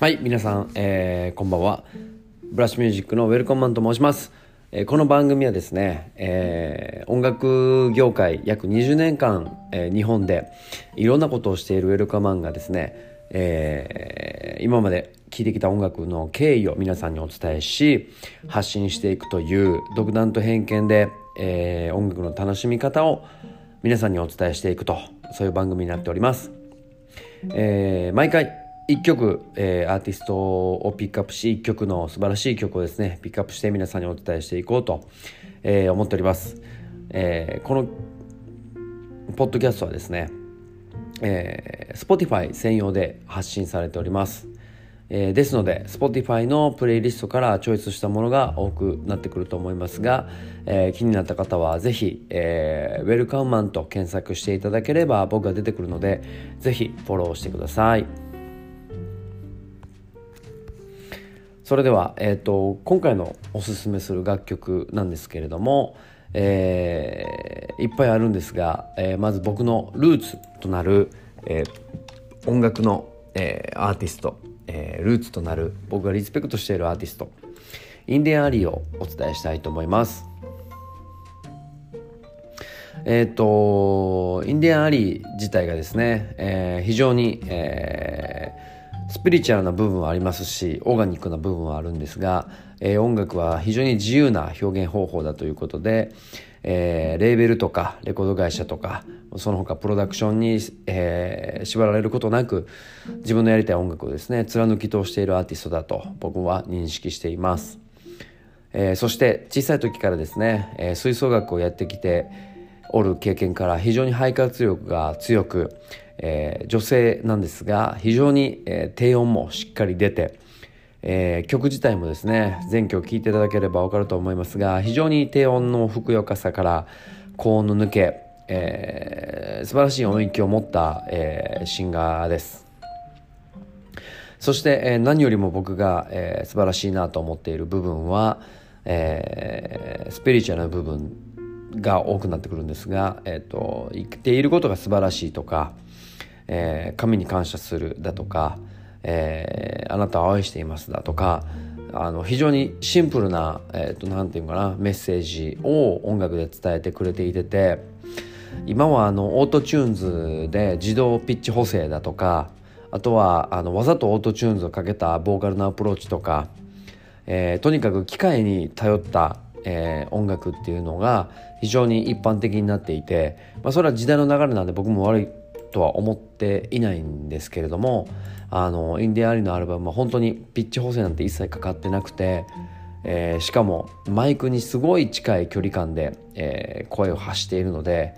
はい皆さん、えー、こんばんは。ブラッシュミュージックのウェルコンマンと申します、えー、この番組はですね、えー、音楽業界約20年間、えー、日本でいろんなことをしているウェルカマンがですね、えー、今まで聴いてきた音楽の経緯を皆さんにお伝えし発信していくという独断と偏見で、えー、音楽の楽しみ方を皆さんにお伝えしていくとそういう番組になっております、えー、毎回1曲、えー、アーティストをピックアップし1曲の素晴らしい曲をですねピックアップして皆さんにお伝えしていこうと、えー、思っております、えー、このポッドキャストはですね、えー、Spotify 専用で発信されております、えー、ですので Spotify のプレイリストからチョイスしたものが多くなってくると思いますが、えー、気になった方はぜひ、えー、ウェルカムマンと検索していただければ僕が出てくるのでぜひフォローしてください。それでは、えーと、今回のおすすめする楽曲なんですけれども、えー、いっぱいあるんですが、えー、まず僕のルーツとなる、えー、音楽の、えー、アーティスト、えー、ルーツとなる僕がリスペクトしているアーティストインディアン・アリーをお伝えしたいと思います。えっ、ー、とインディアン・アリー自体がですね、えー、非常に、えースピリチュアルな部分はありますしオーガニックな部分はあるんですが、えー、音楽は非常に自由な表現方法だということで、えー、レーベルとかレコード会社とかその他プロダクションに、えー、縛られることなく自分のやりたい音楽をですね貫き通しているアーティストだと僕は認識しています、えー、そして小さい時からですね、え、吹奏楽をやってきておる経験から非常に肺活力が強くえー、女性なんですが非常に、えー、低音もしっかり出て、えー、曲自体もですね全曲聴いていただければ分かると思いますが非常に低音のふくよかさから高音の抜け、えー、素晴らしい音域を持った、えー、シンガーです。そして、えー、何よりも僕が、えー、素晴らしいなと思っている部分は、えー、スピリチュアルな部分が多くなってくるんですが、えーと生きていることが素晴らしいとか、えー、神に感謝するだとか、えー、あなたを愛していますだとかあの非常にシンプルな、えーと、なんていうかなメッセージを音楽で伝えてくれていてて今はあのオートチューンズで自動ピッチ補正だとかあとはあのわざとオートチューンズをかけたボーカルのアプローチとか、えー、とにかく機械に頼った、えー、音楽っていうのが非常に一般的になっていて、まあ、それは時代の流れなんで僕も悪いとは思っていないんですけれどもあのインディア・アリのアルバムは本当にピッチ補正なんて一切かかってなくて、えー、しかもマイクにすごい近い距離感で、えー、声を発しているので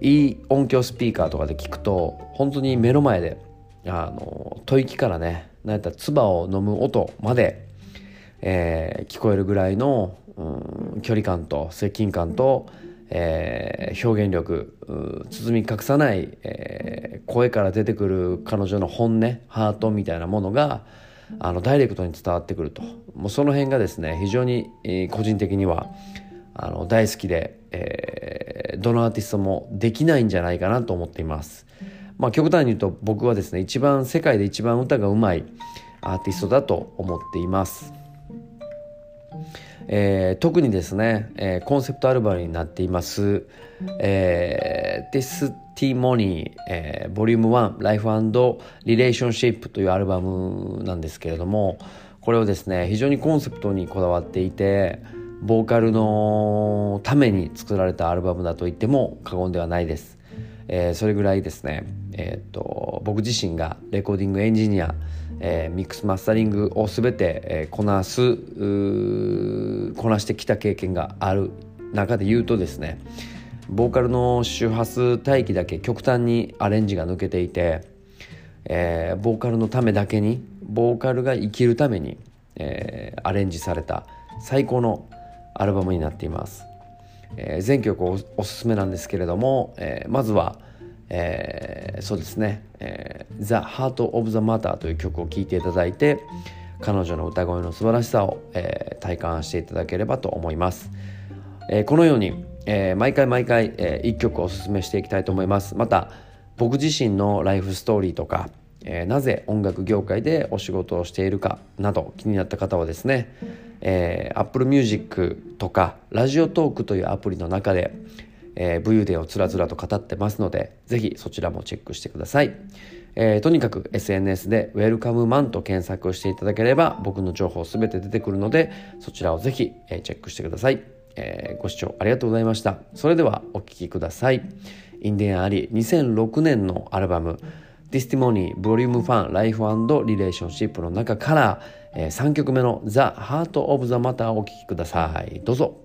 いい音響スピーカーとかで聞くと本当に目の前であの吐息からねなんやったら唾を飲む音まで、えー、聞こえるぐらいの、うん、距離感と接近感とえー、表現力包み隠さない、えー、声から出てくる彼女の本音ハートみたいなものがあのダイレクトに伝わってくるともうその辺がですね非常に、えー、個人的にはあの大好きで、えー、どのアーティストもできないんじゃないかなと思っています。まあ、極端に言うと僕はですね一番世界で一番歌がうまいアーティストだと思っています。えー、特にですね、えー、コンセプトアルバムになっています、えー、Testimony、えー、Vol.1 Life and Relationship というアルバムなんですけれどもこれをですね非常にコンセプトにこだわっていてボーカルのために作られたアルバムだと言っても過言ではないです、えー、それぐらいですね、えーと僕自身がレコーディングエンジニアえー、ミックスマスタリングを全て、えー、こなすこなしてきた経験がある中で言うとですねボーカルの周波数帯域だけ極端にアレンジが抜けていて、えー、ボーカルのためだけにボーカルが生きるために、えー、アレンジされた最高のアルバムになっています、えー、全曲おおすすめなんですけれども、えー、まずは「えー、そうですね「えー、The Heart of the Matter」という曲を聴いていただいて彼女の歌声の素晴らしさを、えー、体感していただければと思います、えー、このように、えー、毎回毎回、えー、1曲おすすめしていきたいと思います。また僕自身のライフストーリーとか、えー、なぜ音楽業界でお仕事をしているかなど気になった方はですね、えー、Apple Music とかラジオトークというアプリの中で、えー、武勇伝をつらつらと語ってますのでぜひそちらもチェックしてください、えー、とにかく SNS でウェルカムマンと検索していただければ僕の情報すべて出てくるのでそちらをぜひ、えー、チェックしてください、えー、ご視聴ありがとうございましたそれではお聴きくださいインディアンアリ2006年のアルバムディスティモニー、ボリュームファン、ライフリレーションシップの中から、えー、3曲目の The Heart of the Matter をお聴きください。どうぞ。